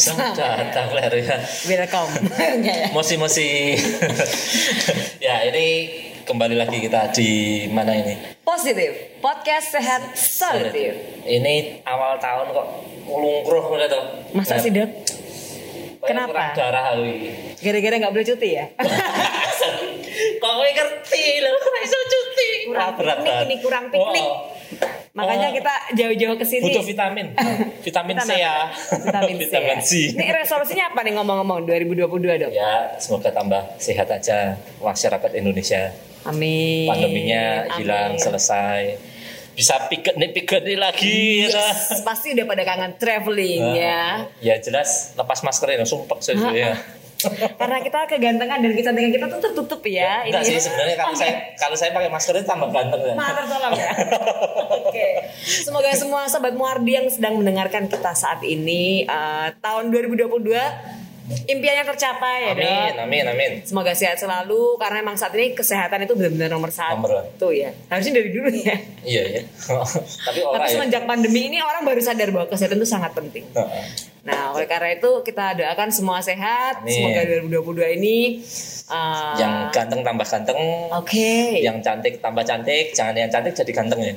selamat datang Ler ya. Welcome. Ya? Mosi-mosi. ya ini kembali lagi kita di mana ini? Positif. Podcast sehat solutif. Ini awal tahun kok ngelungkruh udah tuh. Masa sih, Dok? Kenapa? Kurang darah ini. Gara-gara nggak boleh cuti ya? kok ngerti loh, kok iso cuti. Kurang Ah, berat piknik ini, kurang piknik. Oh, Makanya Oh. kita jauh-jauh ke sini. butuh vitamin. vitamin C ya. Vitamin C. ya. Vitamin C. Ini resolusinya apa nih ngomong-ngomong 2022 dok? Ya, semoga tambah sehat aja masyarakat Indonesia. Amin. Pandeminya Amin. hilang selesai. Bisa piknik piknik lagi. ya. Yes, pasti udah pada kangen traveling Nah, ya. Ya jelas lepas maskernya sumpah saya ya. Karena kita kegantengan dan kecantikan kita tuh tertutup ya. Enggak sih ya. sebenarnya kalau saya kalau saya pakai masker itu tambah ganteng ya. Maaf tertolong ya. Oke. Semoga semua sobat Muardi yang sedang mendengarkan kita saat ini eh, tahun 2022 impiannya tercapai ya, Amin, Dok. amin, amin. Semoga sehat selalu karena emang saat ini kesehatan itu benar-benar nomor satu Nomor one. ya. Harusnya dari dulu ya. Iya ya. Tapi orang Tapi ya. semenjak pandemi ini orang baru sadar bahwa kesehatan itu sangat penting. Heeh. Nah, oleh karena itu kita doakan semua sehat. Amin. Semoga 2022 ini uh, Yang ganteng tambah ganteng, Oke. yang cantik tambah cantik, jangan yang cantik jadi ganteng ya.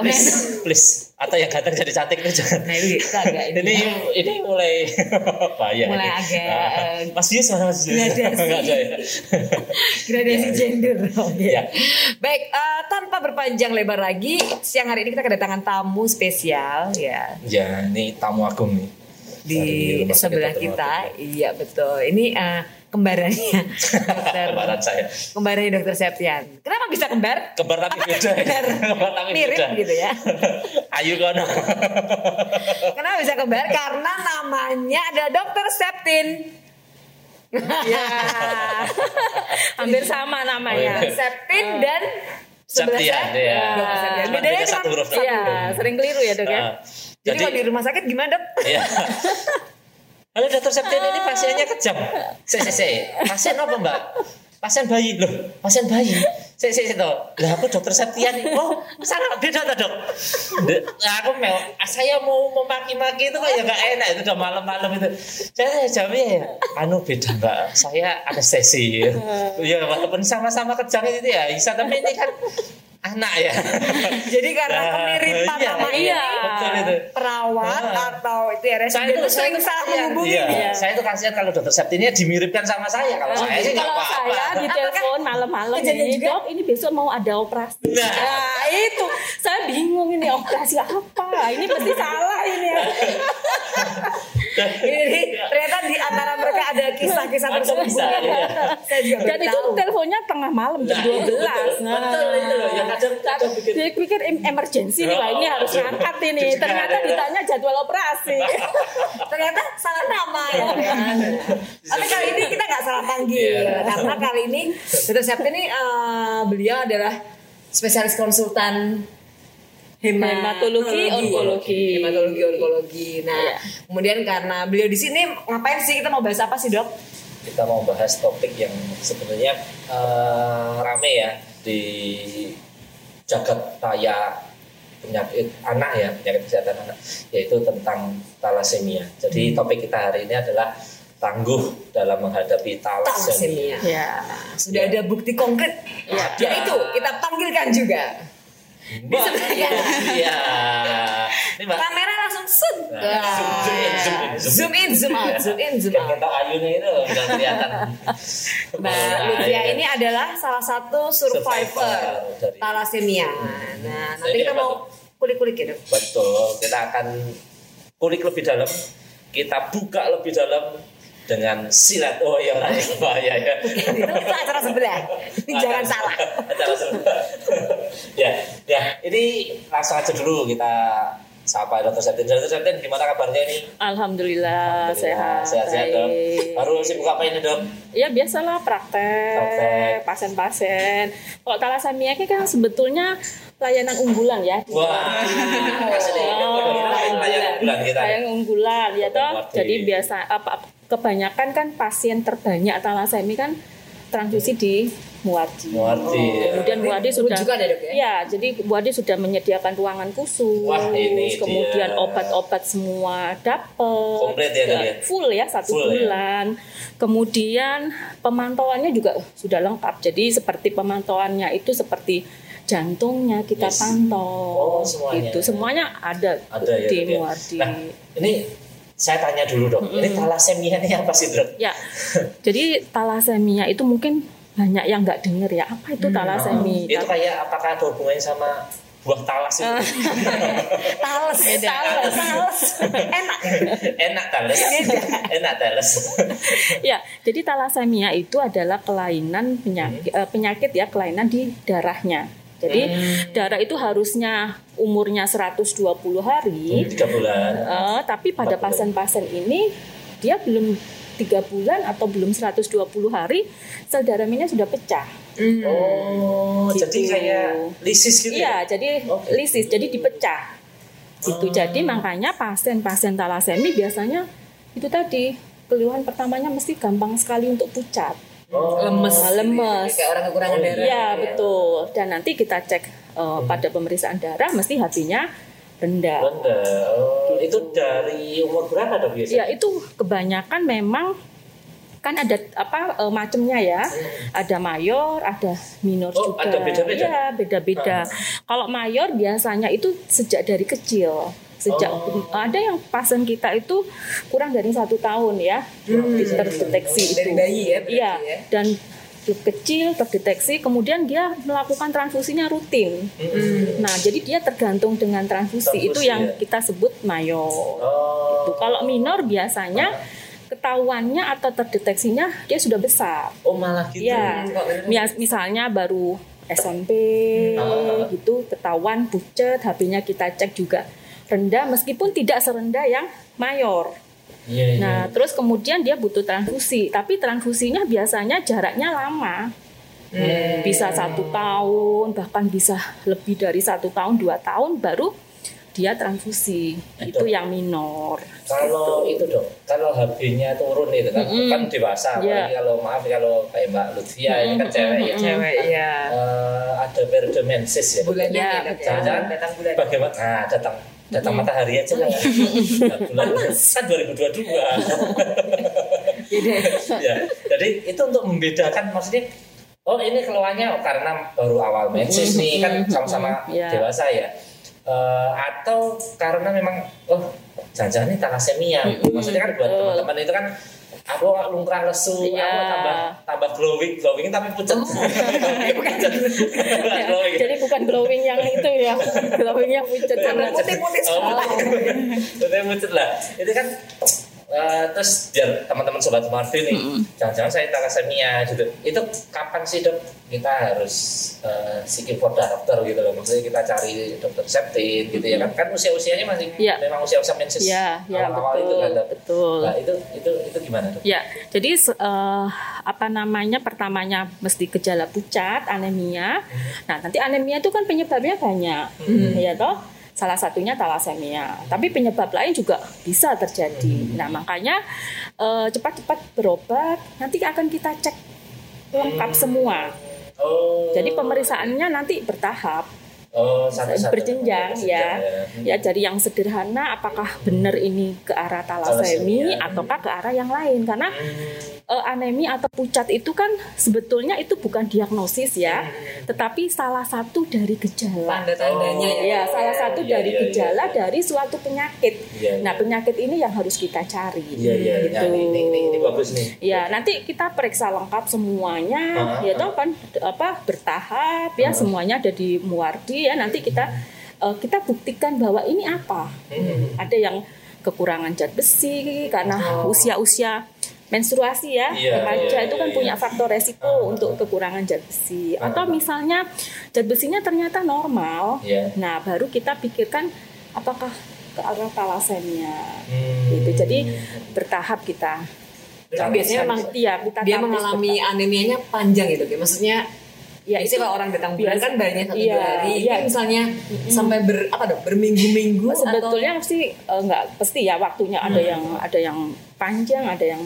Oke. Please, please. Atau yang ganteng jadi cantik itu jangan. Nah, kita agak ini. ini ini mulai bahaya Mulai ini. agak, eh, Mas Yus mana Mas Yus? gradasi. Ada ya. gradasi gender. Oke. Ya. Baik, eh, tanpa berpanjang lebar lagi, siang hari ini kita kedatangan tamu spesial ya Ya, ini tamu agung nih. Di Sakit sebelah kita. Martin. Iya betul. Ini eh, kembarannya dokter Kembaran saya. kembarannya dokter Septian. Kenapa bisa kembar? Kembar tapi beda. ya? benar Kembar tapi mirip beda. gitu ya? Ayu kono. Kenapa bisa kembar? Karena namanya adalah dokter Septin. Ya, hampir sama namanya. Oh, iya. Septin dan sebelah Septian, ya. Septian. Bedanya cuma satu huruf. Iya, sering keliru ya dok ya. Ah, Jadi, kalau di rumah sakit gimana dok? Iya. Halo dokter Septian ini pasiennya kejam. Saya saya saya. Pasien apa mbak? Pasien bayi loh. Pasien bayi. Saya saya saya Lah aku dokter Septian. Oh salah beda tak dok? Nah, aku mau saya mau memaki-maki itu kok ya nggak enak itu udah malam-malam itu. Saya, saya jawabnya ya. Anu beda mbak. Saya anestesi. Ya walaupun sama-sama kejam itu ya. Bisa tapi ini kan anak ya. Jadi karena Nah, kemiripan iya, nama iya. ini perawat Ah. atau itu ya saya itu itu sering salah kasihan. menghubungi. Iya, Iya. saya itu kasihan kalau dokter Septinya dimiripkan sama saya. Kalau saya sih nggak Kalau apa-apa. saya di telepon malam-malam ini juga? dok, ini besok mau ada operasi. Nah. Nah itu saya bingung ini operasi apa? Ini pasti salah ini. Ini ternyata di antara mereka ada kisah-kisah tersebut. iya. Dan itu teleponnya tengah malam jam Nah, 12. betul, Nah, betul itu loh. Ya kadang kadang bikin Dia pikir em- emergency nih, wah ini Oh, harus aduh. ngangkat ini. Ternyata ada. ditanya jadwal operasi. Ternyata salah nama ya. Tapi kali ini kita nggak salah panggil Iya. karena kali ini Dr. Septi ini eh, beliau adalah spesialis konsultan Hematologi, onkologi. hematologi onkologi. Nah, Iya. kemudian karena beliau di sini ngapain sih kita mau bahas apa sih dok? kita mau bahas topik yang sebenarnya eh, rame ya di jagat raya penyakit anak ya penyakit kesehatan anak yaitu tentang talasemia. Hmm. Jadi topik kita hari ini adalah tangguh dalam menghadapi Talasemia. talasemia. Ya. Sudah Ya. ada bukti konkret. Ada. Yaitu kita panggilkan juga. Mbak, sebenarnya. Iya. Ini Mbak. Kamera langsung sun. Nah, zoom, zoom in, zoom in, Zoom in, zoom out, zoom in, zoom out. kita ayunya itu udah kelihatan. Mbak Nah, Lutfia iya. ini adalah salah satu survivor talasemia. Nah, nanti kita mau kulik-kulik ya, Dok. Betul, kita akan kulik lebih dalam, kita buka lebih dalam dengan silat. Oh iya, itu bahaya ya. Itu acara sebelah. Jangan salah. Acara sebelah. ya, ya. Ini langsung aja dulu kita sapa Dokter Septin. Dokter Septin, gimana kabarnya ini? Alhamdulillah, sehat. Sehat-sehat dok. baik. Baru sibuk apa ini dok? Ya biasalah praktek, Praktek. pasien-pasien. Kalau talasemia ini kan sebetulnya layanan unggulan ya. Wah, asli. Oh, Layanan bulan kita. Layanan unggulan ya toh. Jadi biasa apa kebanyakan kan pasien terbanyak talasemia kan transfusi di Muardi. Muardi, ya. Kemudian Muardi sudah rujukan ya, Dok, ya? Iya, jadi Muardi sudah menyediakan ruangan khusus. Wah, ini kemudian dia. obat-obat semua dapat. Komplit ya, Dok, ya? Full ya satu Full, ya? bulan. Kemudian pemantauannya juga sudah lengkap. Jadi seperti pemantauannya itu seperti jantungnya kita Yes. pantau. Oh, semuanya. Itu semuanya ada, Ada ya, di ya? Muardi. Nah, ini saya tanya dulu dok. Ini talasemia ini apa sih dok? Ya, jadi talasemia itu mungkin banyak yang nggak dengar ya. Apa itu talasemia? Itu kayak apakah ada hubungannya sama buah talas itu? Tales, tales, tales. Enak. Enak tales. Enak tales. ya, jadi talasemia itu adalah kelainan penyakit, eh, penyakit ya, kelainan di darahnya. Jadi darah itu harusnya umurnya 120 hari, Tiga bulan. eh, tapi pada 40. pasien-pasien ini dia belum tiga bulan atau belum 120 hari sel darah minyak sudah pecah. Oh, Gitu. jadi kayak lisis gitu Iya, ya? jadi Oke. lisis, jadi dipecah. Gitu. Oh. Jadi makanya pasien-pasien talasemi biasanya itu tadi keluhan pertamanya mesti gampang sekali untuk pucat. Oh, Lemes. Lemes. Kayak orang kekurangan Oh, darah. Iya, betul. Dan nanti kita cek eh, pada pemeriksaan darah mesti HB-nya rendah. rendah. Oh, Gitu. itu dari umur berapa dok biasanya? Ya, itu kebanyakan memang kan ada apa eh, macamnya ya. Ada mayor, ada minor Oh, juga. ada beda-beda? Iya, beda-beda. Kalau mayor biasanya itu sejak dari kecil. Sejak Oh. ada yang pasien kita itu kurang dari satu tahun ya terdeteksi Dari itu. bayi ya, Iya, ya. dan kecil terdeteksi, kemudian dia melakukan transfusinya rutin. Nah, jadi dia tergantung dengan transfusi, Transfusi, itu yang ya. kita sebut mayor. Oh, Tuh, Kalau minor biasanya ketahuannya atau terdeteksinya dia sudah besar. oh malah gitu. Ya, Mis- misalnya baru SMP Ah. gitu ketahuan pucat, HP-nya kita cek juga rendah meskipun tidak serendah yang mayor. Iya, iya. Nah, terus kemudian dia butuh transfusi, tapi transfusinya biasanya jaraknya lama. Hmm. Bisa satu tahun, bahkan bisa lebih dari satu tahun, dua tahun baru dia transfusi. Itu yang minor. Kalau itu dok, kalau HB-nya turun itu kan, kan dewasa. Apalagi kalau maaf kalau kayak Mbak Lutfia ini kan cewek ya. Cewek, iya. Eh, ada periode menses ya. Bulannya Ya, ya. Datang bulan. Bagaimana? Nah, datang datang matahari aja lah. Bulan kan 2022. ya. Jadi itu untuk membedakan maksudnya oh ini keluarnya karena baru awal menses nih kan sama-sama Ya. dewasa ya. Eh, atau karena memang oh jangan-jangan ini thalassemia. Maksudnya kan buat teman-teman itu kan aku lungkrah lesu, Iya. aku tambah tambah glowing, glowing tapi pucat. Pucat. Bukan glowing. Jadi bukan glowing yang itu ya, glowing yang pucat karena Oh, semua. Putih pucat lah. Itu kan eh, terus biar teman-teman sobat Marvin nih, jangan-jangan saya thalassemia gitu. Itu kapan sih dok kita harus uh, seeking for dokter gitu loh. Maksudnya kita cari dokter septin gitu ya kan. Kan usia-usianya masih Iya. memang usia-usia menses Ya, ya awal-awal betul, itu kan dok. betul. Nah, itu itu itu gimana dok? Ya, jadi se- eh, apa namanya pertamanya mesti gejala pucat, anemia. Nah, nanti anemia itu kan penyebabnya banyak, ya toh. Salah satunya talasemia. Tapi penyebab lain juga bisa terjadi. Nah, makanya eh, cepat-cepat berobat. Nanti akan kita cek lengkap semua. Oh. Jadi pemeriksaannya nanti bertahap. oh, satu-satu. berjenjang ya. Ya dari yang sederhana apakah benar ini ke arah Talasemi. ataukah ke arah yang lain karena Hmm. eh, anemi atau pucat itu kan sebetulnya itu bukan diagnosis ya, tetapi salah satu dari gejala. Tanda-tandanya Oh. Ya, salah satu Iya, dari iya, iya, gejala iya. dari suatu penyakit. Iya, iya. Nah, penyakit ini yang harus kita cari. Iya iya. gitu. Nah, ini, ini, ini, ini bagus nih. Ya, nanti kita periksa lengkap semuanya, Ah, ya toh kan apa bertahap ya semuanya ada di Muardi ya. Nanti kita eh, kita buktikan bahwa ini apa. Hmm. Ada yang kekurangan zat besi karena usia-usia menstruasi ya. Iya, Remaja iya, itu kan iya, punya iya. faktor resiko untuk kekurangan zat besi. Atau misalnya zat besinya ternyata normal. Iya. Nah, baru kita pikirkan apakah ke arah talasemia. Hmm. Gitu. Jadi bertahap kita Tapi biasanya memang Iya, kita dia mengalami anemianya panjang gitu ya. Maksudnya Ya, biasanya itu kalau orang datang bulan kan banyak satu iya, dua hari. iya. Ini misalnya sampai ber apa dong berminggu-minggu sebetulnya sih eh, nggak pasti ya waktunya ada yang ada yang panjang ada yang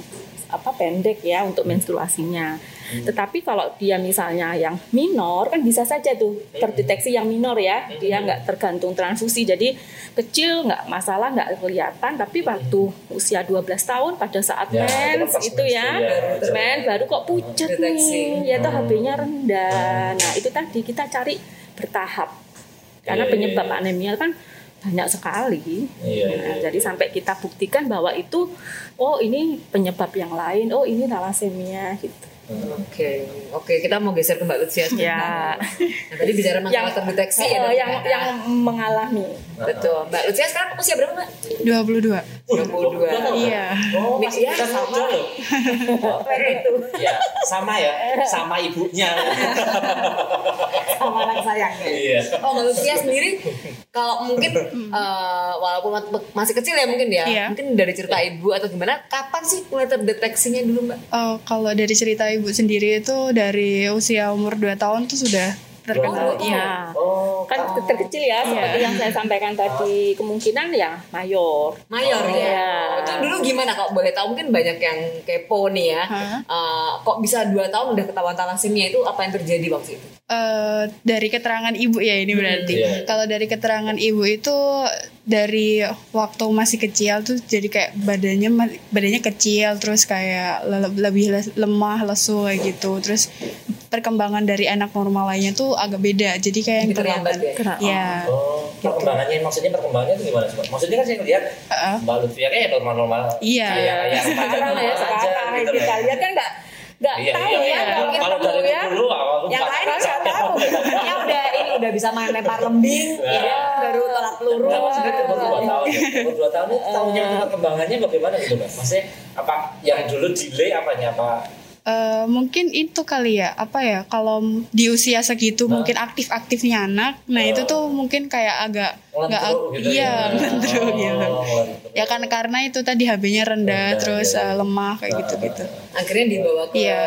apa pendek ya untuk menstruasinya. Tetapi kalau dia misalnya yang minor kan bisa saja tuh terdeteksi yang minor ya. Dia nggak tergantung transfusi. Jadi kecil nggak masalah nggak kelihatan tapi waktu usia 12 tahun pada saat Ya, itu mens itu ya ya. men baru kok pucat Deteksi. nih ya tuh HB-nya rendah. Nah, itu tadi kita cari bertahap. Karena Iya, penyebab iya, iya. anemia kan banyak sekali. Iya, iya, Nah, iya. jadi sampai kita buktikan bahwa itu oh ini penyebab yang lain, oh ini thalassemia gitu. Oke, oke kita mau geser ke Mbak Lucia. Ya. Nah, tadi bicara masalah terdeteksi ya. Oh, dok, yang ya. yang mengalami. betul. Mbak Lucia sekarang usia berapa Mbak? 22. 22. Iya. Oh, masih ya, kita sama. muda loh. Oh, itu ya, sama ya, sama ibunya. sama anak sayangnya. Iya. Oh Mbak Lucia sendiri kalau mungkin eh, walaupun ma- masih kecil ya mungkin ya, Iya. mungkin dari cerita ibu atau gimana, kapan sih mulai terdeteksinya dulu Mbak? Oh, kalau dari cerita ibu sendiri itu dari usia umur 2 tahun tuh sudah terkenal. Oh, Iya. Oh, Kan terkecil ya seperti yang saya sampaikan tadi kemungkinan ya mayor. Mayor ya. Iya. Itu dulu gimana kalau boleh tahu mungkin banyak yang kepo nih ya. Hah? Eh, kok bisa dua tahun udah ketahuan thalassemia itu apa yang terjadi waktu itu? Eh, dari keterangan ibu ya ini berarti. iya. Kalau dari keterangan ibu itu dari waktu masih kecil tuh jadi kayak badannya ma- badannya kecil terus kayak le- lebih le- lemah lesu kayak gitu. Terus perkembangan dari anak normal lainnya tuh agak beda. Jadi kayak yang terlambat ya? Iya. Oh, perkembangannya maksudnya perkembangannya itu gimana sih? Maksudnya kan saya ngeliat Heeh. Mbak Lutfia kayak normal-normal. Iya. Kayak sekarang ya normal aja sekarang gitu kita loh. lihat kan nggak nggak Iya, tahu iya, ya iya. kalau Kalau dari dulu ya. dulu aku Yang lain nggak tahu. Yang udah ini udah bisa main lempar lembing, Iya. ya, baru tolak peluru. Enggak maksudnya umur dua tahun ya. Dua tahun itu tahunya itu perkembangannya bagaimana gitu Mbak? Maksudnya apa yang dulu delay apanya apa? Eh, mungkin itu kali ya. Apa ya? Kalau di usia segitu Nah. mungkin aktif-aktifnya anak nah itu tuh mungkin kayak agak nggak gitu iya ya. ngelendruk Oh, gitu. ngelendruk. ya kan karena itu tadi HB-nya rendah Rendah, terus eh, lemah kayak gitu-gitu. Akhirnya dibawa ke Iya.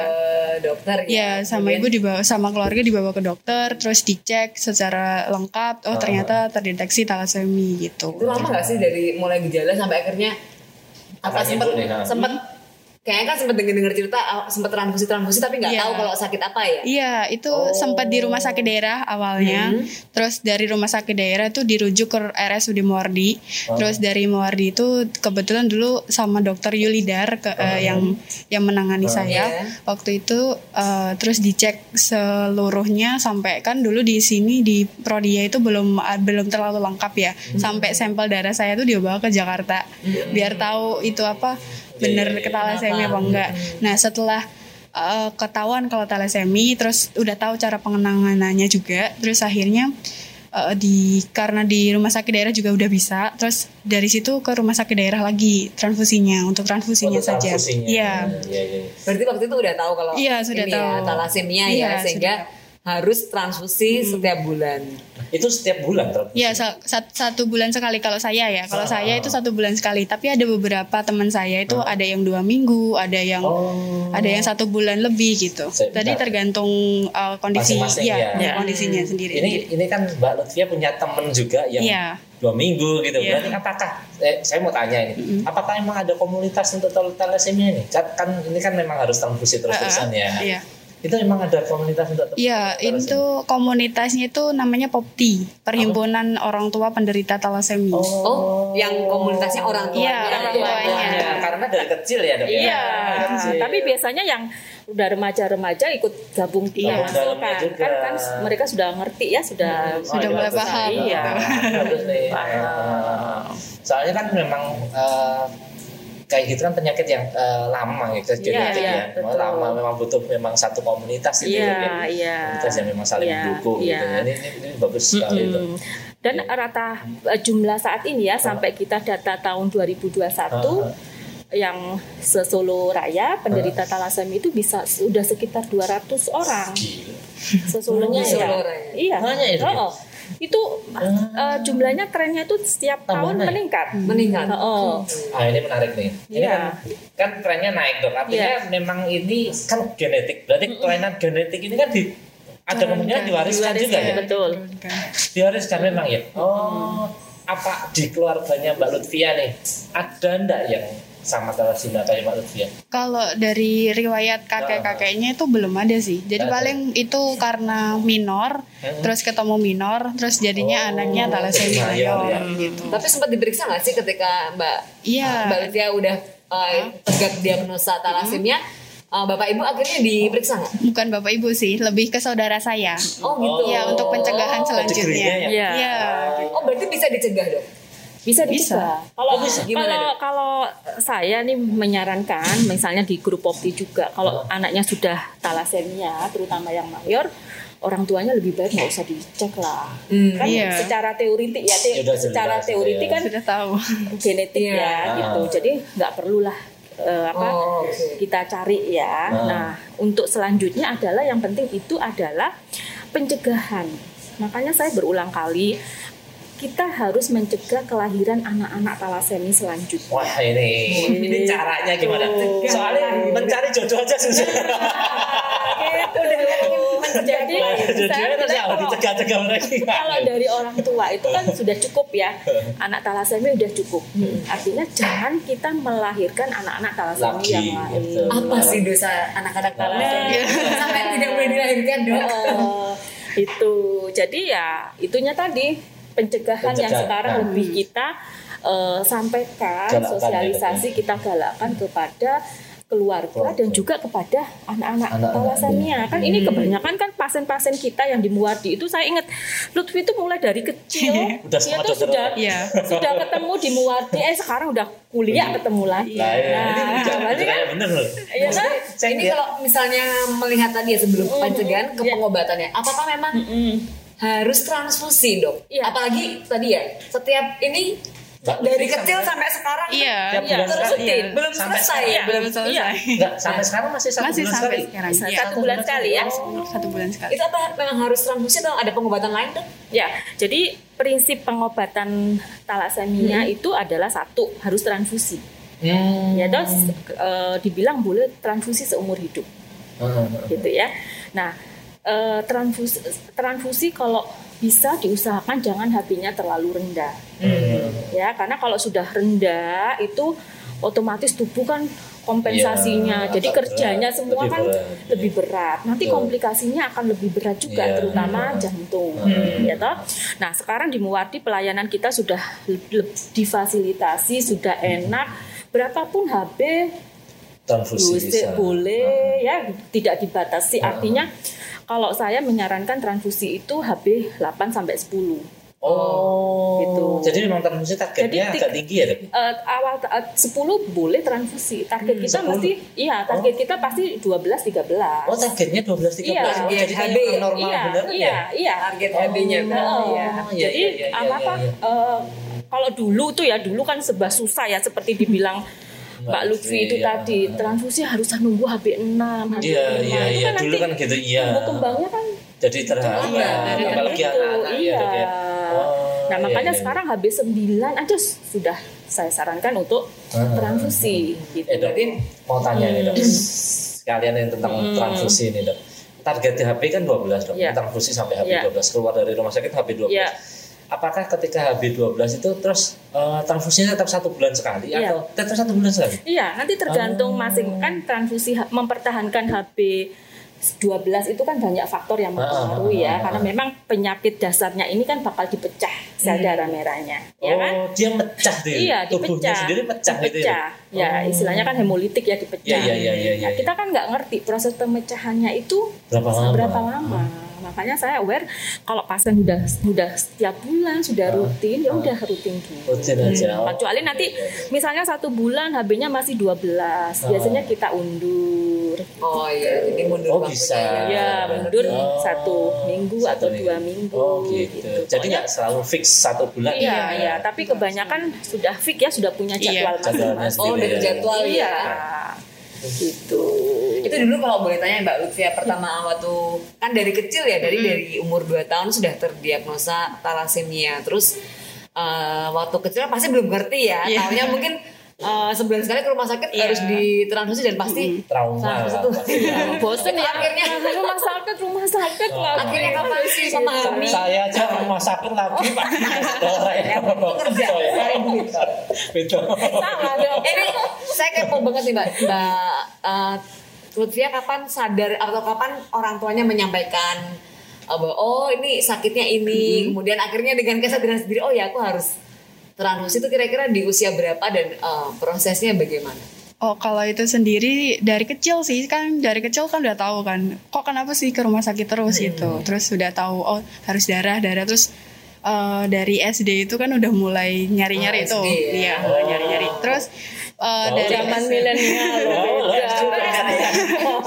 dokter ya sama Kemudian- ibu dibawa sama keluarga dibawa ke dokter terus dicek secara lengkap. Oh ternyata terdeteksi talasemi gitu. Itu lama gak sih dari mulai gejala sampai akhirnya? Apa sempat nah. sempat kayaknya kan sempat denger denger cerita ah, sempat transfusi transfusi tapi nggak Iya. tahu kalau sakit apa ya. Iya, itu Oh. sempat di rumah sakit daerah awalnya. Hmm. Terus dari rumah sakit daerah itu dirujuk ke RSUD Muardi. Oh. Terus dari Muardi itu kebetulan dulu sama dokter Yulidar ke, eh, yang yang menangani saya. Iya. Waktu itu eh, terus dicek seluruhnya sampai kan dulu di sini di Prodia itu belum ah, belum terlalu lengkap ya. Hmm. Sampai sampel darah saya tuh dibawa ke Jakarta biar tahu itu apa bener iya. thalassemia apa enggak. Nah, setelah eh, ketahuan kalau thalassemia terus udah tahu cara pengenanganannya juga terus akhirnya eh, di karena di rumah sakit daerah juga udah bisa terus dari situ ke rumah sakit daerah lagi transfusinya untuk transfusinya Untuk saja transfusinya. iya Iya, iya. Berarti waktu itu udah tahu kalau Iya, sudah ini ya, tahu. thalassemia Iya, ya sehingga harus transfusi setiap bulan. Itu setiap bulan transfusi. Iya sat- satu bulan sekali kalau saya ya kalau Ah. saya itu satu bulan sekali tapi ada beberapa teman saya itu ada yang dua minggu ada yang Oh. ada yang satu bulan lebih gitu Saya- tadi bentar. tergantung uh, kondisi Masing-masing ya, ya. ya, kondisinya sendiri Ini ini kan Mbak Lutfia punya temen juga yang Iya. dua minggu gitu. Iya. Berarti apakah eh, saya mau tanya ini, apakah emang ada komunitas untuk thal- thalassemia ini? Kan kan ini kan memang harus transfusi terus-terusan ya. Iya. Itu emang ada komunitas untuk Iya, itu komunitasnya itu namanya POPTI, Perhimpunan Orang Tua Penderita Talasemia. Oh, yang komunitasnya orang tua. Iya, orang tuanya. Ya, karena dari kecil ya dok ya? Iya, kecil. tapi biasanya yang udah remaja-remaja ikut gabung di Iya. Dalamnya kan, juga. kan, kan mereka sudah ngerti ya, sudah Sudah mulai paham. Iya. Bagus nih. Paham. Soalnya kan memang eh, kayak gitu kan penyakit yang eh, lama gitu Iya, genetik iya, ya. betul. Lama memang butuh memang satu komunitas gitu Iya, ya. iya. Komunitas yang memang saling Iya, mendukung iya. gitu. ya. Ini, ini, ini bagus sekali itu. Mm-mm. Dan rata eh, jumlah saat ini ya sampai kita data tahun 2021 Ah. yang sesolo raya penderita talasemia itu bisa sudah sekitar 200 orang. Sesolonya Oh, ya. Raya. Iya. Banyak itu ya? Oh, itu eh, jumlahnya trennya tuh setiap Tambah tahun naik? meningkat. Meningkat. Oh. Ah ini menarik nih. Ini Iya. kan kan trennya naik dok. Artinya memang ini kan genetik. Berarti kelainan genetik ini kan di ada kemungkinan diwariskan juga ya. Betul. Diwariskan memang ya. Oh, apa di keluarganya Mbak Lutfia nih ada ndak yang sama kayak Mbak Lutfi ya? Kalau dari riwayat kakek-kakeknya itu belum ada sih. Jadi ada. paling itu karena minor, Hmm. terus ketemu minor, terus jadinya anaknya thalassemia mayor mayor ya. gitu. Tapi sempat diperiksa nggak sih ketika Mbak Iya. Mbak Livia udah uh, tegak diagnosa thalassemia, uh, Bapak Ibu akhirnya diperiksa nggak? Bukan bapak ibu sih, lebih ke saudara saya. Oh gitu. Ya untuk pencegahan Oh, selanjutnya. ya? Iya. Iya. Oh berarti bisa dicegah dong? Bisa Bisa. Kalau bisa. Gimana, kalau kalau saya nih menyarankan misalnya di grup opti juga kalau anaknya sudah talasemia terutama yang mayor orang tuanya lebih baik nggak usah dicek lah. Hmm, kan iya. secara teoritik ya, te- udah jelas secara gitu teoritik ya. kan Sudah tahu. genetik Iya. ya gitu. Jadi nggak perlulah eh, apa Oh, oke. kita cari ya. Ah. Nah, untuk selanjutnya adalah yang penting itu adalah pencegahan. Makanya saya berulang kali kita harus mencegah kelahiran anak-anak talasemi selanjutnya. Wah ini, ini caranya gimana? Soalnya mencari jodoh aja susah. Gitu. Jadi saya terus bilang harus kalau- dicegah-cegah lagi. kalau dari orang tua itu kan sudah cukup ya anak talasemi udah cukup artinya jangan kita melahirkan anak-anak talasemi Lagi, yang lain. Apa sih dosa anak-anak talassemia? Sampai tidak boleh dilahirkan dong? Eh, itu jadi ya itunya tadi pencegahan, yang sekarang Nah. lebih kita eh, sampaikan Galakkan, sosialisasi kita galakkan kepada keluarga dan juga kepada anak-anak Anak-anak, talasemia kan ini kebanyakan kan pasien-pasien kita yang di Muardi itu saya ingat Lutfi itu mulai dari kecil Udah dia tuh sudah Iya. sudah ketemu di Muardi eh sekarang udah kuliah ketemu lagi Nah, ya, ini Nah, jangan berarti kan kayak bener loh. Iya kan? Saya Ini kalau misalnya melihat tadi ya sebelum pencegahan ke Iya. pengobatannya, apakah memang Mm. Harus transfusi dong? Iya. Apalagi tadi ya, setiap ini Mbak dari kecil sampai- sampai sekarang Iya. Tiap Iya, terus sekali. rutin. belum Sampai selesai sekarang. ya, belum Belum selesai. Iya. Enggak, sampai sekarang masih satu Masih bulan sampai sekali. sekarang. Satu Iya. bulan sekali ya. Satu bulan sekali. Itu apa memang harus transfusi atau ada pengobatan lain dong? Ya, jadi prinsip pengobatan talasemia itu adalah satu harus transfusi. Hmm. Ya, terus eh, dibilang boleh transfusi seumur hidup, Heeh. gitu ya. Nah, eh, transfusi, transfusi kalau bisa diusahakan jangan HB-nya terlalu rendah, ya, karena kalau sudah rendah itu otomatis tubuh kan kompensasinya, Iya, jadi kerjanya berat, semua lebih kan berat. lebih berat. Nanti Betul. komplikasinya akan lebih berat juga, Iya. terutama jantung, ya toh. Nah sekarang di Muwardi pelayanan kita sudah difasilitasi, sudah enak. Berapapun HB Transfusi bisa. boleh ya, tidak dibatasi. Artinya kalau saya menyarankan transfusi itu HB 8 sampai 10. Oh, Gitu. Jadi memang transfusi targetnya Jadi, agak tinggi ya, Dok? Eh, awal eh, 10 boleh transfusi. Target kita 10. pasti iya, target kita pasti 12 13. Oh, targetnya 12 13. Iya. Oh, jadi HB. normal iya, bener iya, ya? iya. Target Oh, HB-nya. Oh, iya, jadi iya, iya, apa apa iya, eh, kalau dulu tuh ya dulu kan sebab susah ya seperti dibilang Mbak Lutfi itu iya. tadi transfusi harus nunggu HB 6 HB Iya, 5. iya, Itu iya. kan Dulu kan gitu, iya. tumbuh kembangnya kan Jadi terhambat, Iya, apalagi gitu, anak-anak ya, iya. Ya. Oh, nah iya, makanya iya. sekarang HB 9 aja sudah saya sarankan untuk Ah. transfusi gitu. Eh, dok, mau tanya nih, Hmm. dok. Sekalian yang tentang transfusi ini, dok. Target HB kan 12, dok. Iya. Transfusi sampai HB Iya. 12. Keluar dari rumah sakit HB 12. Iya. Apakah ketika HB 12 itu terus eh, transfusinya tetap satu bulan sekali Iya. atau tetap satu bulan sekali? Iya, nanti tergantung Oh. masing kan transfusi ha- mempertahankan HB 12 itu kan banyak faktor yang mempengaruhi Ah, ah, ya ah, karena ah. memang penyakit dasarnya ini kan bakal dipecah sel darah merahnya ya oh, kan dia mecah deh. Iya, Tubuhnya dipecah. sendiri pecah gitu ya. Ya, Oh. istilahnya kan hemolitik ya dipecah. Iya, iya, iya, iya, Nah, iya. kita kan nggak ngerti proses pemecahannya itu Berapa lama? berapa lama. Makanya saya aware kalau pasien sudah sudah setiap bulan sudah rutin ya udah rutin dulu. Rutin aja. Oh, Kecuali nanti iya, iya. misalnya satu bulan HB-nya masih 12, biasanya kita undur. Oh iya, ini mundur Oh, bisa. ya. Ya, mundur Oh, satu minggu satu atau dua minggu. Oh gitu. gitu. Jadi nggak selalu fix satu bulan. Iya, iya, tapi kebanyakan sudah fix ya, sudah punya Iya, jadwal jadwalnya masing-masing. Oh, dari Iya. jadwal Iya, ya. Gitu. Itu dulu kalau boleh tanya Mbak Lutfia pertama waktu kan dari kecil ya dari dari umur 2 tahun sudah terdiagnosa talasemia. Terus eh, waktu kecil pasti belum ngerti ya. Iya. Taunya mungkin eh, sebulan sekali ke rumah sakit harus ditransfusi dan pasti trauma Transfusi lah, tuh. pasti ya. bosen ya Akhirnya. rumah sakit rumah sakit lah akhirnya kapan sih memahami saya aja rumah sakit lagi pak. Kerja, betul sama dong ini saya kepo banget nih mbak. Mbak eh, Lutfia kapan sadar atau kapan orang tuanya menyampaikan eh, oh ini sakitnya ini. Kemudian akhirnya dengan kesadaran sendiri oh ya aku harus transfusi itu kira-kira di usia berapa dan eh, prosesnya bagaimana? Oh kalau itu sendiri dari kecil sih kan dari kecil kan udah tahu kan kok kenapa sih ke rumah sakit terus gitu. terus sudah tahu oh harus darah darah. Terus eh, dari SD itu kan udah mulai nyari nyari Oh, itu ya. iya mulai nyari nyari terus eh, dari zaman milenial.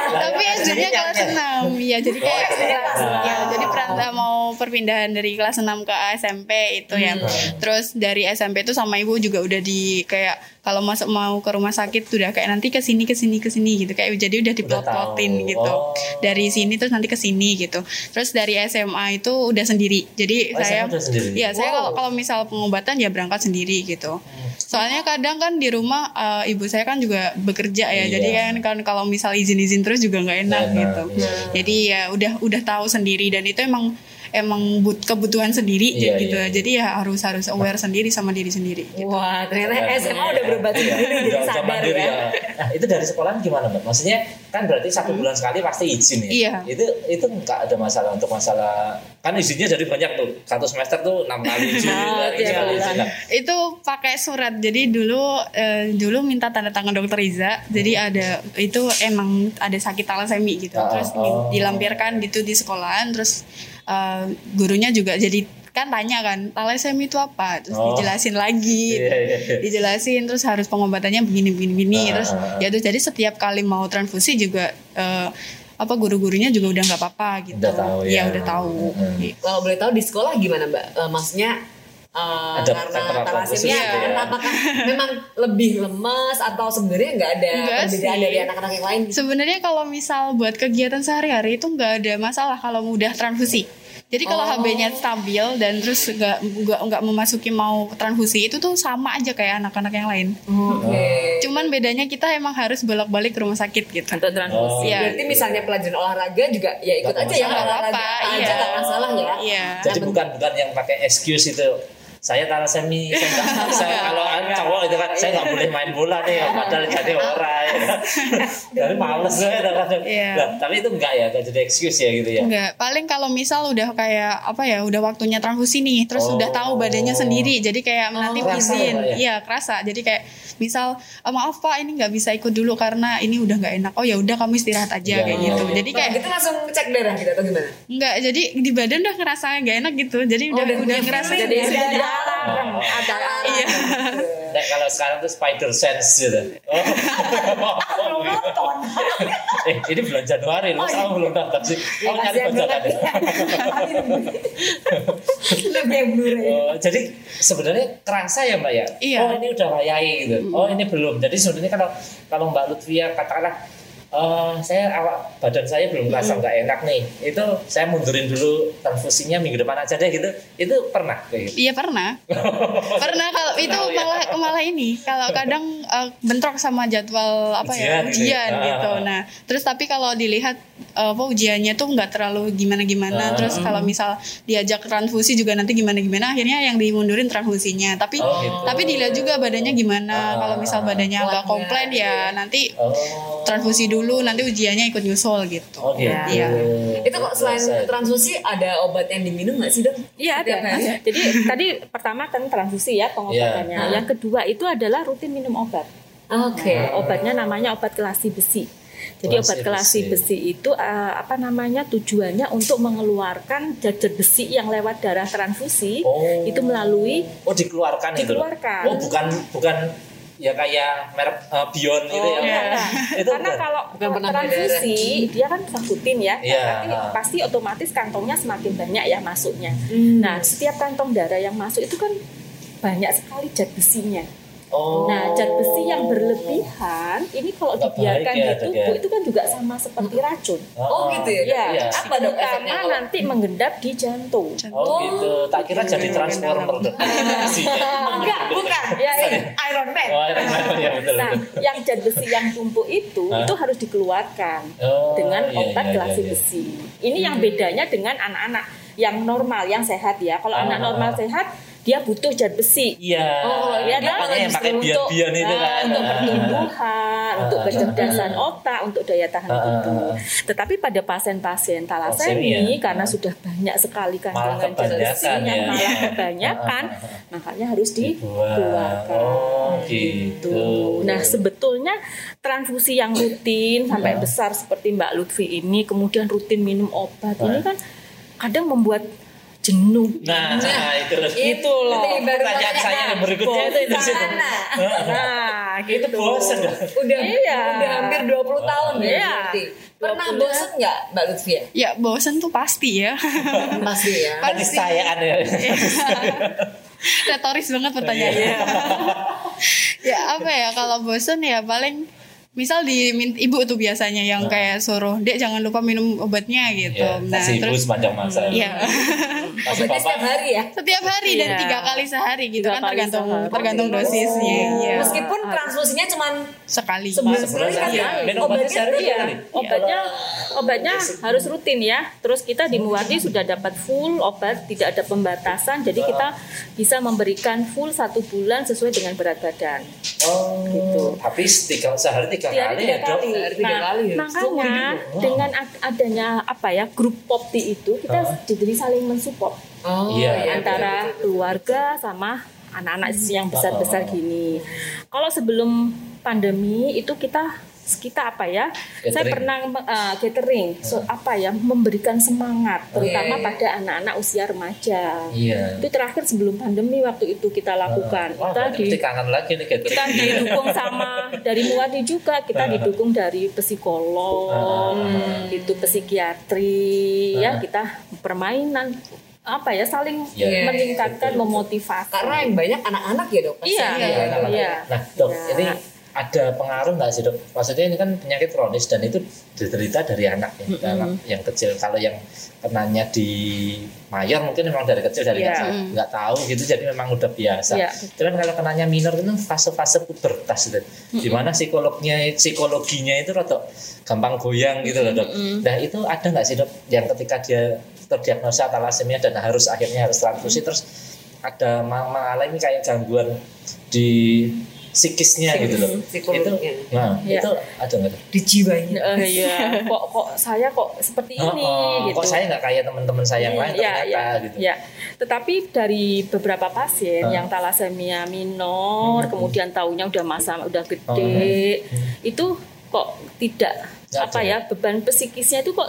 Oh, tapi SD-nya kelas 6 ya jadi kayak Oh, enam. ya jadi perantau mau perpindahan dari kelas 6 ke SMP itu ya. Terus dari SMP itu sama ibu juga udah di kayak kalau masuk mau ke rumah sakit udah kayak nanti ke sini ke sini ke sini gitu. Kayak jadi udah diplot-plotin gitu. Oh. dari sini terus nanti ke sini gitu. Terus dari SMA itu udah sendiri. Jadi Oh, saya ya saya Wow. kalau kalau misal pengobatan ya berangkat sendiri gitu. Soalnya kadang kan di rumah eh, ibu saya kan juga bekerja ya. Iya. jadi kan kan kalau misal izin-izin terus juga nggak enak enak, gitu. iya. jadi ya udah udah tahu sendiri. Dan itu emang emang but kebutuhan sendiri Iya, gitu iya. jadi ya harus harus aware sendiri sama diri sendiri gitu. Wah ternyata SMA udah berobat Iya, sendiri jadi udah- udah sadar mandiri ya. Nah, itu dari sekolahan gimana, Mbak? Maksudnya kan berarti satu bulan sekali pasti izin ya? Iya. Itu itu nggak ada masalah untuk masalah kan izinnya jadi banyak tuh. Satu semester tuh enam kali izin, Oh, izin, kali izin. Nah, itu pakai surat jadi dulu eh, dulu minta tanda tangan dokter Iza jadi ada itu emang ada sakit talasemi gitu Oh, terus oh. dilampirkan gitu di sekolahan terus eh, gurunya juga jadi kan tanya kan talasemi itu apa terus Oh. dijelasin lagi Iya, iya, iya. dijelasin terus harus pengobatannya begini begini begini Ah, terus ah, ah. ya terus jadi setiap kali mau transfusi juga eh, apa guru-gurunya juga udah nggak apa-apa gitu Udah tahu ya. udah tahu Hmm. Gitu. Kalau boleh tahu di sekolah gimana mbak? Eh, maksudnya eh, Ada karena talasemia gitu kan ya. apakah memang lebih lemes atau sebenarnya nggak ada Enggak perbedaan sih. dari anak-anak yang lain? Sebenarnya kalau misal buat kegiatan sehari-hari itu nggak ada masalah kalau mudah transfusi. Jadi kalau Oh. HB-nya stabil dan terus nggak nggak nggak memasuki mau transfusi itu tuh sama aja kayak anak-anak yang lain. Oke. Cuman bedanya kita emang harus bolak-balik ke rumah sakit gitu. untuk transfusi Oh. Iya. Berarti misalnya pelajaran olahraga juga ya ikut Nggak aja ya masalah. olahraga Nggak apa-apa, aja iya. nggak masalah ya. Iya. Jadi bukan bukan yang pakai excuse itu. Saya talasemi, saya nggak saya kalau cowok itu kan saya nggak boleh main bola nih, padahal jadi orang. Ya. Jadi males saya kadang. Iya. Nah, tapi itu enggak ya, enggak jadi excuse ya gitu ya. Enggak, paling kalau misal udah kayak apa ya, udah waktunya transfusi nih, terus Oh. udah tahu badannya sendiri, jadi kayak nanti kerasa izin, ya, ya? iya kerasa. Jadi kayak misal "Eh, maaf pak ini nggak bisa ikut dulu karena ini udah nggak enak. Oh ya udah kamu istirahat aja Iya, kayak gitu. Jadi Kayak kayak gitu langsung cek darah gitu atau gimana? Enggak, jadi di badan udah ngerasa nggak enak gitu. Jadi udah udah udah ngerasa jadi Iya. Ada Iya. alarm ada alarm Iya. Nah, kalau sekarang tuh spider sense gitu. Oh. eh, ini bulan Januari, lu sama belum daftar sih? Oh, nyari bajakan ya. Lebih. Oh, jadi sebenarnya kerasa ya Mbak ya? Iya. Oh ini udah wayai gitu. Oh ini belum. Jadi sebenarnya kalau kalau Mbak Lutfia katakanlah eh saya awak badan saya belum kerasa nggak enak nih. Itu saya mundurin dulu transfusinya minggu depan aja deh gitu. Itu pernah kayak gitu. Iya pernah. pernah kalau itu Tahu ya. malah malah ini kalau kadang eh, bentrok sama jadwal apa ya Ujian gitu ujian ya. gitu. Ah. Nah, terus tapi kalau dilihat eh, apa ujiannya tuh nggak terlalu Ah. gimana-gimana. Terus kalau misal diajak transfusi juga nanti gimana-gimana akhirnya yang dimundurin transfusinya. Tapi Oh, gitu. tapi dilihat juga badannya Ah. gimana. Kalau misal badannya agak komplain gitu ya nanti Oh. transfusi dulu nanti ujiannya ikut nyusul gitu. Oh gitu. Iya. Itu kok selain transfusi ada obat yang diminum nggak sih dok? Iya ada. Jadi tadi pertama kan transfusi ya pengobatannya. Iya. Yang kedua itu adalah rutin minum obat. Oke. Nah, obatnya namanya obat kelasi besi. Jadi Kelasi obat kelasi besi. besi, itu eh, apa namanya tujuannya untuk mengeluarkan zat besi yang lewat darah transfusi Oh. itu melalui Oh dikeluarkan itu. loh. Dikeluarkan. Oh bukan bukan ya kayak merek eh, Beyond gitu Oh, ya. iya. Itu Karena bukan. kalau Bukan pernah transfusi dia kan rutin ya, Iya, Nanti ah. pasti otomatis kantongnya semakin banyak ya masuknya. Hmm. Nah setiap kantong darah yang masuk itu kan banyak sekali zat besinya. Oh. Nah, zat besi yang berlebihan ini kalau Nggak dibiarkan ya, di Dok, tubuh ya? itu kan juga sama seperti racun. Oh, gitu ya? Ya, Iya. Apa dok efeknya kalau- nanti menggendap di jantung. Oh, gitu. Tak kira jadi transformer dong. Enggak, bukan. Ya, ya. Iron Man. Oh, iya, iya, betul, Nah, betul. yang zat besi yang tumpuk itu itu harus dikeluarkan Oh, dengan iya, obat iya, gelasi iya, iya. besi. Ini yang bedanya dengan anak-anak yang normal, yang sehat ya. Kalau Ah. anak normal sehat, dia butuh zat besi. Iya. Oh, iya, dia makanya yang pakai untuk bian-bian itu ah, kan. untuk pertumbuhan, untuk Ah. kecerdasan otak, untuk daya tahan Ah, ah, tubuh. ah. Tetapi pada pasien-pasien talasemi karena sudah banyak sekali kandungan zat besi kebanyakan yang ya. malah kebanyakan, Ah, ah, ah. makanya harus dikeluarkan. Oh, gitu. Nah, sebetulnya transfusi yang rutin sampai Ya. besar seperti Mbak Lutfi ini, kemudian rutin minum obat ini kan kadang membuat jenuh. Nah, itu loh. Itu loh. Itu ibarat Pertanyaan saya yang berikutnya itu di situ. Nah, Itu gitu. bosen dong. Udah, Iya. udah hampir 20 tahun ya Iya. Pernah 20. bosen nggak Mbak Lutfia? Ya bosen tuh pasti ya. Pasti ya. Keniscayaan ya. Retoris banget pertanyaannya. ya apa ya kalau bosen ya paling misal di ibu tuh biasanya yang kayak suruh dek jangan lupa minum obatnya gitu. Ya, nah kasih ibu terus sepanjang masa. ya Obatnya setiap hari ya. setiap hari dan Iya. tiga kali sehari gitu Tiga kan tergantung sehari. tergantung Oh, dosisnya. Iya. Meskipun transfusinya cuman sekali. sebulan sekali kan ya. Minum obatnya Obatnya sehari iya. kali. Obatnya obatnya harus rutin ya. Terus kita di Muwati sudah dapat full obat, tidak ada pembatasan. Jadi kita bisa memberikan full satu bulan sesuai dengan berat badan. Oh, Gitu. Tapi tiga sehari tiga Tiap kali tiga ya kali. Tiga Nah, kali ya. makanya dengan ad- adanya apa ya grup popti itu kita jadi saling mensupport Oh, Iya. antara keluarga sama anak-anak yang besar-besar gini. Kalau sebelum pandemi itu kita kita apa ya? Saya Catering. pernah uh, catering, so, apa ya memberikan semangat terutama pada anak-anak usia remaja. Iya. Itu terakhir sebelum pandemi waktu itu kita lakukan. Wah, kita di kangen lagi nih kita didukung sama dari Muwati juga kita didukung dari psikolog Ah. itu psikiatri Ah. ya kita permainan apa ya saling Iya. meningkatkan memotivasi Karena yang banyak anak-anak ya dok. Iya, pasiennya. Iya, iya. Nah, dok, Iya. ini ada pengaruh nggak sih dok? Maksudnya ini kan penyakit kronis dan itu diderita dari anak ya, anak yang kecil. Kalau yang kenanya di mayor mungkin memang dari kecil dari Iya. nggak nggak tahu gitu, jadi memang udah biasa. Iya. Cuman kalau kenanya minor itu fase-fase pubertas gitu, di mana psikolognya psikologinya itu rada gampang goyang gitu loh dok. Nah itu ada nggak sih dok yang ketika dia terdiagnosa thalassemia dan harus akhirnya harus transfusi terus ada mengalami kayak gangguan di psikisnya gitu loh. Itu, psikolognya. nah Iya. itu ada nggak? Di jiwanya. Eh, iya. kok kok saya kok seperti Oh, ini oh, gitu Kok saya nggak kayak teman-teman saya yang lain ya, ternyata ya, gitu. ya. Tetapi dari beberapa pasien Ah. yang talasemia minor, Hmm. kemudian taunya udah masa udah Oh, gede, itu kok tidak Nggak apa ada. ya beban psikisnya itu kok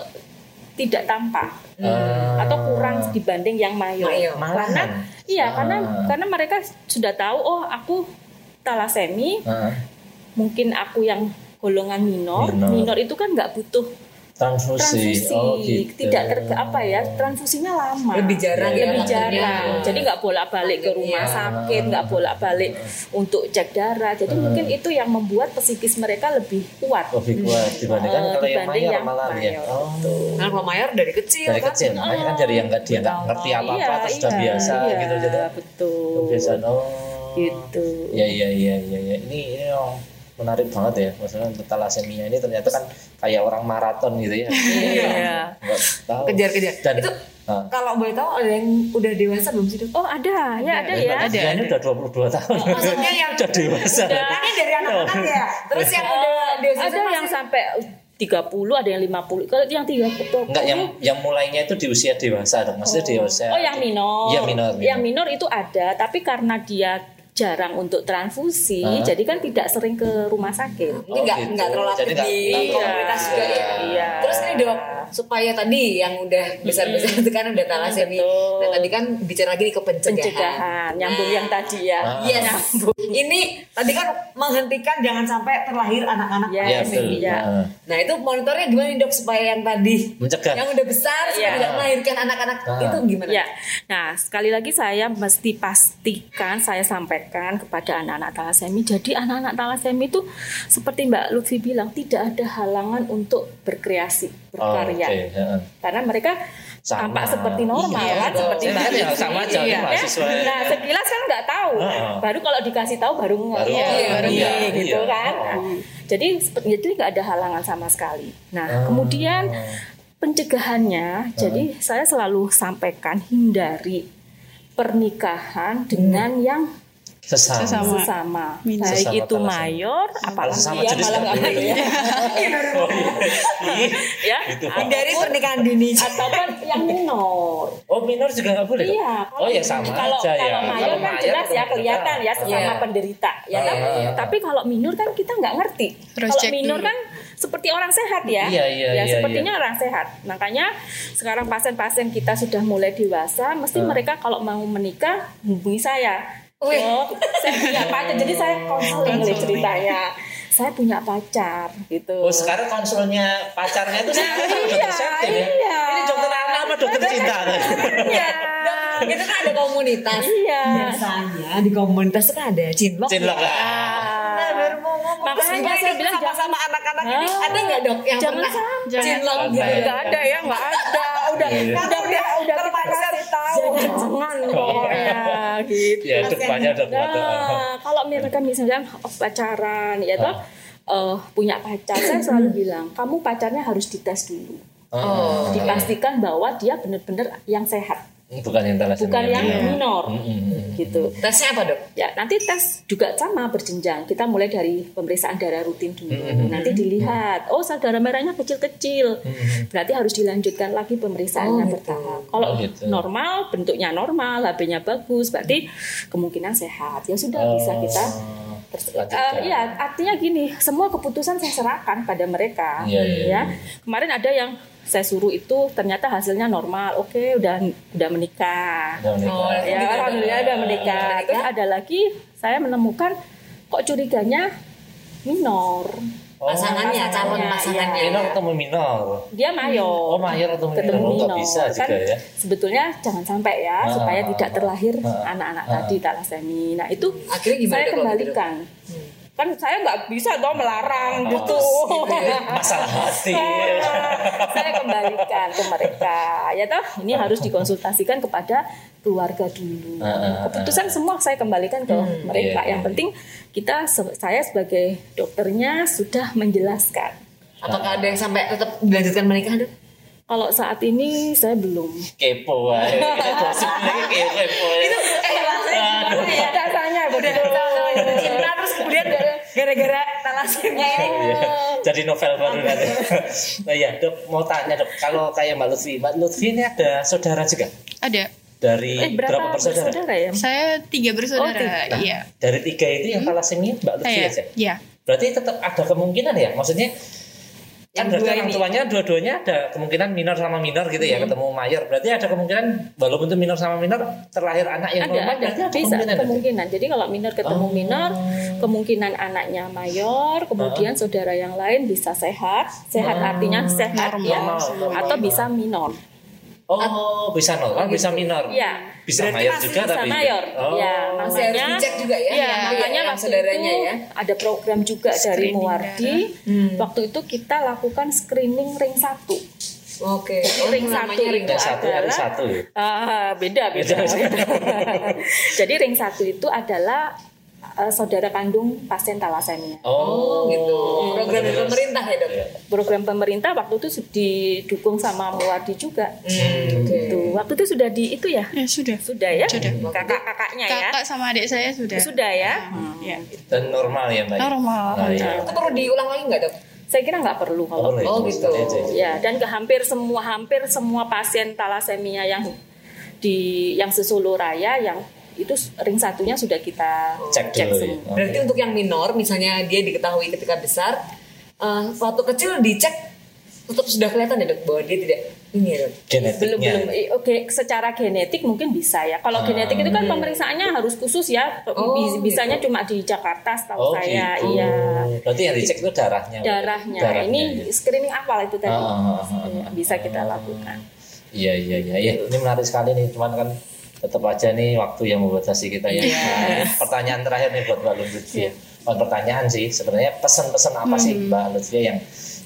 tidak tampak Ah. atau kurang dibanding yang mayor. Mayor. Karena iya Ah. karena karena mereka sudah tahu oh aku talasemi, Heeh. mungkin aku yang golongan minor. Minor. Minor itu kan nggak butuh transfusi. transfusi Oh, gitu. tidak ter apa ya transfusinya lama Lebih jarang ya lebih jarang jadi nggak bolak balik ke rumah Iya. sakit nggak bolak balik untuk cek darah jadi Hmm. mungkin itu yang membuat psikis mereka lebih kuat lebih kuat dibandingkan Eh, kalau yang dibanding mayor yang malah ya. mayor, Oh. Nah, kalau mayor dari kecil Dari kan. kecil, makanya kan dari yang nggak dia nggak ngerti apa-apa Iya, terus sudah iya, biasa iya, gitu jadi betul kebiasaan oh gitu Iya iya iya iya iya. Ini ini oh, menarik banget ya. Maksudnya untuk thalassemia ini ternyata kan kayak orang maraton gitu ya. Iya. Tahu. Kejar-kejar. Dan Itu ah, kalau boleh tahu ada yang udah dewasa belum sih dok? oh ada ya ada ya Dia ini udah 22 tahun. Maksudnya yang udah dewasa. Kan ini dari anak-anak ya. Terus yang udah dewasa ada yang sampai 30 ada yang 50 kalau yang 30 Enggak yang yang mulainya itu di usia dewasa dong. Maksudnya di usia Oh yang minor. Iya minor. Yang minor itu ada, tapi karena dia jarang untuk transfusi, Ah. jadi kan tidak sering ke rumah sakit. Ini nggak gitu. nggak terlalu aktif di komunitas juga ya. Iya. Terus ini dok supaya tadi yang udah besar-besar itu kan udah talasemi. Nah tadi kan bicara lagi ke pencegahan. pencegahan, nyambung Nah, yang tadi ya. Ah. Yes. Ini tadi kan menghentikan jangan sampai terlahir anak-anak Yes, Iya iya. Nah, Nah itu monitornya gimana nih dok supaya yang tadi Mencegah. yang udah besar supaya Iya. tidak melahirkan anak-anak Ah. itu gimana? Ya, nah sekali lagi saya mesti pastikan saya sampaikan sampaikan kepada anak-anak talasemi. Jadi anak-anak talasemi itu seperti Mbak Lutfi bilang tidak ada halangan untuk berkreasi, berkarya. Oke, heeh. Karena mereka Sama. tampak seperti normal Iya, kan, seperti Mbak Lutfi. sama aja, Iya. mahasiswa. Nah, sekilas kan nggak tahu. Heeh. Baru kalau dikasih tahu baru ngerti. Iya, baru iya, gitu iya. kan. Oh. Nah, jadi seperti itu nggak ada halangan sama sekali. Nah, Oh. kemudian pencegahannya, jadi saya selalu sampaikan hindari pernikahan dengan yang Sesama. Sesama. sesama, Minus. baik Sesama itu mayor, apalagi sesama jenis malah nggak boleh. ya. Oh, iya. Ya, Itu. Hindari pernikahan dini. ataupun yang minor. Oh minor juga nggak boleh? Iya. Oh ya sama kalau, aja ya. Kalau mayor kan jelas ya kelihatan ya sesama Iya. penderita, ya kan. Ah, ah. Tapi kalau minor kan kita nggak ngerti. Kalau minor dulu. kan seperti orang sehat ya. Iya, iya, ya iya, sepertinya orang sehat. Makanya sekarang pasien-pasien kita sudah mulai dewasa, mesti Ah. mereka kalau mau menikah hubungi saya. Wih. Oh, saya punya pacar, jadi saya konseling nih ceritanya. Saya punya pacar gitu. Oh sekarang konsulnya pacarnya itu sekarang dokter iya, ya? iya. Ini dokter anak apa dokter cinta? Iya. Itu kan ada komunitas. Iya. Biasanya di komunitas itu kan ada cinlok. Cinlok ya. ah. Nah, baru mau ngomong. Makanya saya bilang sama-sama anak-anak ini Ah. ada nggak dok yang Jangan pernah cinlok gitu? sampai. Nggak ada ya, nggak ada. Udah, Iya, iya. udah, udah, udah kita Terpaksa Jangan pokoknya gitu. Ya depannya dokter. Nah, kalau mereka misalnya oh, pacaran, ya toh, eh, punya pacar, saya selalu bilang, kamu pacarnya harus dites dulu. Oh. Dipastikan bahwa dia benar-benar yang sehat, Bukan yang talasemi. bukan yang Iya. minor, Mm, mm, mm. gitu. Tesnya apa dok? Ya, nanti tes juga sama berjenjang. Kita mulai dari pemeriksaan darah rutin dulu. Mm-hmm. Nanti dilihat, oh sel darah merahnya kecil-kecil. Berarti harus dilanjutkan lagi pemeriksaannya Oh, gitu. bertahap. Kalau Oh, gitu. normal, bentuknya normal, HB-nya bagus, berarti kemungkinan sehat. Ya sudah bisa kita Oh, Pers- lanjutkan. Eh, iya, artinya gini, semua keputusan saya serahkan pada mereka. Iya, iya, ya. Kemarin ada yang saya suruh itu ternyata hasilnya normal. Oke, udah udah menikah. Udah menikah. Oh, Ya, alhamdulillah udah menikah. Terus ada lagi saya menemukan kok curiganya minor. Oh, Pasangannya, calon pasangannya, pasangannya. minor ketemu minor. Dia mayor. Oh mayor ketemu, ketemu minor. Oh, nggak minor. bisa kan juga ya. sebetulnya jangan sampai ya Ah, supaya ah, tidak ah, terlahir ah, anak-anak ah. tadi talasemi. Nah itu Akhirnya gimana saya gitu? Kan saya nggak bisa dong melarang gitu. Masalah hati. saya kembalikan ke mereka. Ya toh, ini harus dikonsultasikan kepada keluarga dulu. Ah, ah, ah. Keputusan semua saya kembalikan ke mereka. iya, Yang iya. penting kita saya sebagai dokternya sudah menjelaskan. Apakah ada yang sampai tetap dilanjutkan menikah dok? Kalau saat ini saya belum. Kepo wae. Gosipnya kayak kepo ya. Eh rasanya gimana ya? Rasanya Udah sama jatuh cinta terus kemudian gara-gara talasemia ini. Iya. Jadi novel baru nanti. Nah ya dok mau tanya dok, kalau kayak Mbak Lutfi, Mbak Lutfi ini ada saudara juga Ada. dari Eh berapa, bersaudara? bersaudara ya? Saya tiga bersaudara. tiga. Iya. Dari tiga itu yang talasemia Mbak Lutfi Saya. aja. Iya. Berarti tetap ada kemungkinan ya, maksudnya kan Yang berarti dua orang ini. tuanya dua-duanya ada kemungkinan minor sama minor gitu ya ketemu mayor. Berarti ada kemungkinan walaupun itu minor sama minor terlahir anak yang ada normal ada berarti ada bisa kemungkinan. kemungkinan jadi kalau minor ketemu Oh. minor kemungkinan anaknya mayor kemudian saudara yang lain bisa sehat sehat artinya sehat ya Normal. atau bisa minor Oh, bisa normal, bisa minor. Iya. Bisa Berarti mayor juga bisa tapi. mayor Oh. ya Masih harus makanya dicek juga ya? Iya, Yang- makanya waktu saudaranya itu ya? ada program juga dari Screening Muwardi waktu itu kita lakukan screening ring satu Oke. ring Oh, satu namanya ring itu satu adalah satu. ya? Ah, beda beda. Jadi ring satu itu adalah eh, saudara kandung pasien talasemia. Oh gitu. Program dari Terus. pemerintah ya dok? Iya. Program pemerintah waktu itu didukung sama Muwardi juga. Hmm. Tuh, waktu itu sudah di itu ya, Ya sudah. sudah ya, Sudah. kakak-kakaknya ya, Kakak sama adik saya sudah. sudah ya. Ya. Dan normal ya Mbak. Normal, Nah, iya. Itu perlu diulang lagi nggak dok? Saya kira nggak perlu kalau Oh, gitu. aja. Ya, dan ke hampir semua hampir semua pasien talasemia yang di yang sesulu raya yang itu ring satunya sudah kita Cek dulu ya. semua. Berarti untuk yang minor, misalnya dia diketahui ketika besar, eh, waktu kecil dicek tetap sudah kelihatan ya dok bahwa dia tidak ini ya dok. Genetiknya. belum belum oke secara genetik mungkin bisa ya kalau genetik itu kan pemeriksaannya harus khusus ya Oh, Bis- bisanya gitu. cuma di Jakarta Oh setahu saya gitu. iya Berarti yang dicek itu darahnya. darahnya, Darahnya, ini ya. screening awal itu tadi ah. bisa kita lakukan Iya iya iya iya. Ini menarik sekali nih, cuman kan tetap aja nih waktu yang membatasi kita ya. Iya. Nah, pertanyaan terakhir nih buat Mbak Lutfia. Bukan pertanyaan sih, sebenarnya pesan-pesan apa sih Mbak Lutfia yang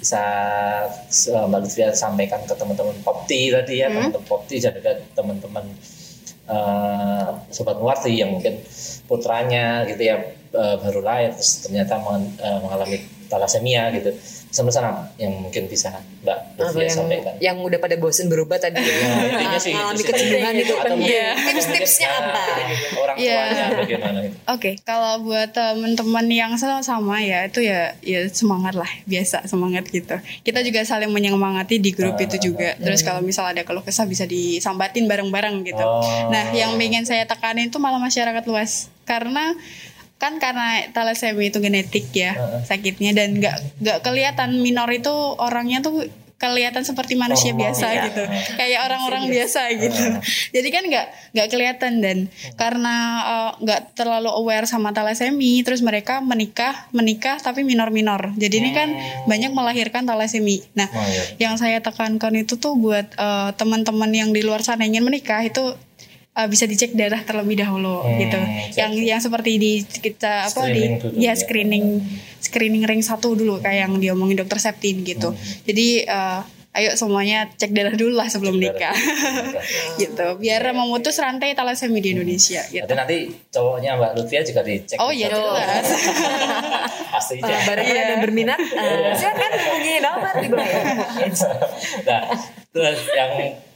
bisa eh, Mbak Lutfia sampaikan ke teman-teman Popti tadi ya, teman-teman Popti dan juga teman-teman eh, sobat Muarti yang mungkin putranya gitu ya eh, baru lahir terus ternyata mengalami talasemia gitu. Apa yang mungkin bisa Mbak Lutfia yang, sampaikan? yang udah pada bosen berubah tadi Ya, sih mengalami itu kecenderungan itu Atau Iya. mungkin, tips-tipsnya nah, apa Orang Iya. tuanya bagaimana itu? Oke, kalau buat teman-teman yang sama-sama ya itu ya ya semangat lah, biasa semangat gitu. Kita juga saling menyemangati di grup itu juga. Terus kalau misal ada keluh kesah bisa disambatin bareng-bareng gitu. Oh. Nah, yang pengen saya tekanin itu malah masyarakat luas karena kan karena thalassemia itu genetik ya sakitnya dan nggak nggak kelihatan minor itu orangnya tuh kelihatan seperti manusia Normal, biasa iya. gitu. Kayak orang-orang biasa gitu. Jadi kan nggak nggak kelihatan dan karena eh, nggak terlalu aware sama thalassemia terus mereka menikah menikah tapi minor-minor. Jadi ini kan banyak melahirkan thalassemia nah Oh, iya. yang saya tekankan itu tuh buat eh, teman-teman yang di luar sana ingin menikah itu eh, bisa dicek darah terlebih dahulu Hmm, gitu cek. yang yang seperti di kita apa Screening di ya ya. screening screening ring satu dulu kayak yang diomongin dokter Septin gitu Hmm. jadi eh, ayo semuanya cek darah dulu lah sebelum Cek darah nikah gitu biar memutus rantai talasemia di Indonesia gitu Nanti nanti cowoknya Mbak Lutfia juga dicek. oh iya jelas Pasti Uh, cek. barangkali ada yang berminat uh, silakan hubungi nomor di bawah ya. nah, terus yang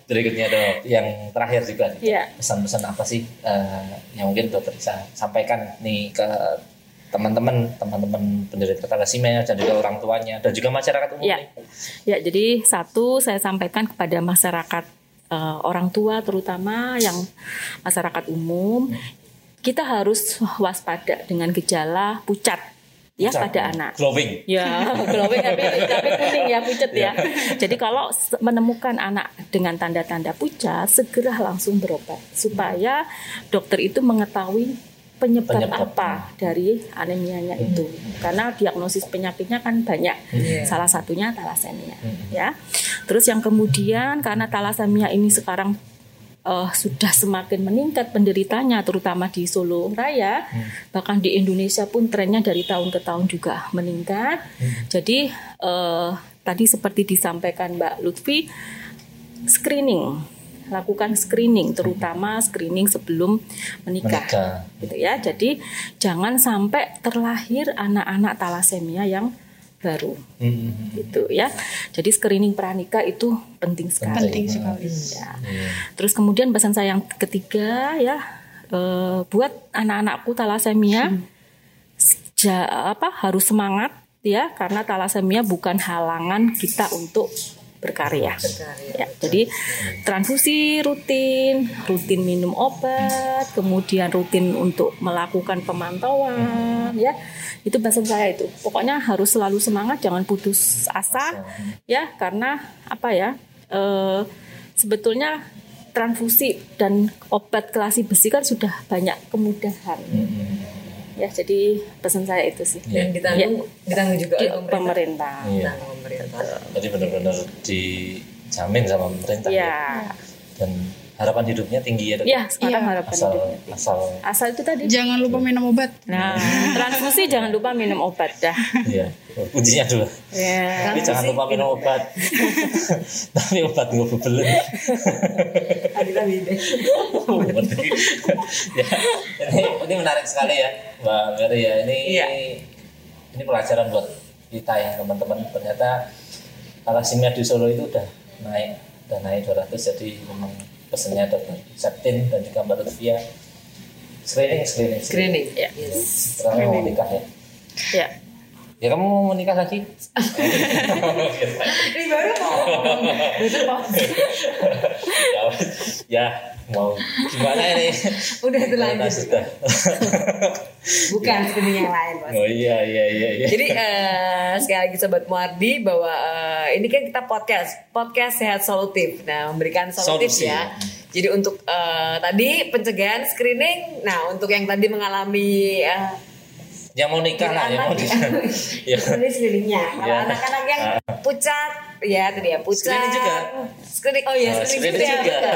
berikutnya dok, yang terakhir juga nih. Iya. Pesan-pesan apa sih eh, yang mungkin dokter bisa sampaikan nih ke teman-teman, teman-teman penderita thalassemia dan juga orang tuanya dan juga masyarakat umum Ya, nih. ya. Jadi satu saya sampaikan kepada masyarakat eh, orang tua terutama yang masyarakat umum, kita harus waspada dengan gejala pucat ya Pucat. pada anak. Glowing. Ya, glowing tapi, tapi kuning ya pucat ya. Jadi kalau menemukan anak dengan tanda-tanda pucat, segera langsung berobat supaya dokter itu mengetahui penyebab, Penyebab. apa dari anemianya itu. Karena diagnosis penyakitnya kan banyak. Iya. Salah satunya talasemia, ya. Terus yang kemudian karena talasemia ini sekarang eh, sudah semakin meningkat penderitanya terutama di Solo Raya. Bahkan di Indonesia pun trennya dari tahun ke tahun juga meningkat. Jadi eh, tadi seperti disampaikan Mbak Lutfi screening lakukan screening terutama screening sebelum menikah, Menikah. gitu ya. Jadi jangan sampai terlahir anak-anak talasemia yang baru. Hmm. gitu ya. Jadi screening pranikah itu penting sekali. Penting sekali. Ya. Terus kemudian pesan saya yang ketiga ya eh, buat anak-anakku talasemia ja- apa harus semangat ya karena talasemia bukan halangan kita untuk berkarya. Ya, jadi transfusi rutin, rutin minum obat, kemudian rutin untuk melakukan pemantauan ya. Itu pesan saya itu. Pokoknya harus selalu semangat, jangan putus asa ya karena apa ya? eh, sebetulnya transfusi dan obat kelasi besi kan sudah banyak kemudahan. Ya, jadi pesan saya itu sih. Dan ditanggung, ditanggung juga Di oleh pemerintah. Iya. Ditanggung pemerintah. Jadi benar-benar dijamin sama pemerintah Ya. dan harapan hidupnya tinggi ya dok. Ya, sekarang Iya. harapan Asal hidupnya. asal Asal itu tadi. jangan lupa minum obat Nah, transfusi jangan lupa minum obat dah. Iya, kuncinya dulu. Ya. Tapi jangan lupa minum obat. Tapi obat nggak bebelen. Adila Bide. ya, ini, ini menarik sekali ya, Mbak Mary ya. Ini Iya. ini pelajaran buat kita ya teman-teman. Ternyata thalassemia di Solo itu udah naik, udah naik 200. Jadi memang pesannya dokter Septin dan juga Mbak Lutfia screening, screening, Screening. Ya. Yes. Sekarang mau menikah ya. Ya. Ya kamu mau menikah lagi? Ini baru mau ya, mau gimana ini? Udah itu lanjut. sudah. Bukan screening yang lain, Mas. oh iya iya iya iya. Jadi eh, sekali lagi sobat Muardi bahwa eh, ini kan kita podcast, podcast sehat solutif. Nah, memberikan solutif Solusi. ya. Jadi untuk eh, tadi pencegahan screening, nah untuk yang tadi mengalami eh, yang mau nikah lah, yang mau nikah. Ya. Ini screeningnya. Kalau Ya. anak-anak yang Ah. pucat, ya tadi ya pucat. Screening juga. Screening, oh iya screening, screening juga. juga.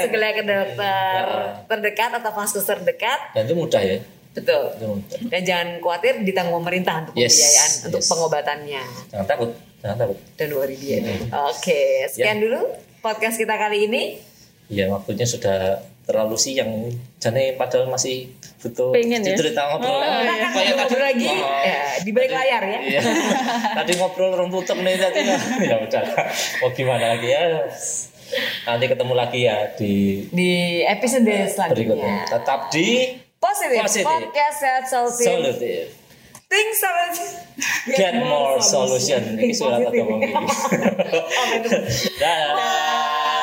Segala ke dokter Ah. terdekat atau vaskes terdekat, Dan itu mudah ya. betul. Itu mudah. Dan jangan khawatir ditanggung pemerintah untuk Yes, pembiayaan untuk pengobatannya Jangan takut, jangan takut. dan worry dia. Hmm. Oke, sekian Ya. dulu podcast kita kali ini. Ya waktunya sudah terlalu siang. Jadi padahal masih butuh Pengen ya? cerita ngobrol. Oh, Kita akan ngobrol lagi Oh. ya, di balik layar ya. Iya. tadi ngobrol orang tutup nih tadi. ya udah. Mau gimana lagi ya? Nanti ketemu lagi ya di Di episode berikutnya. selanjutnya. Tetap di Positif, Positif. podcast sehat solutif. Solutif. Think solutif. Get more solution. Ini Think surat positif. agama ini. Dadah.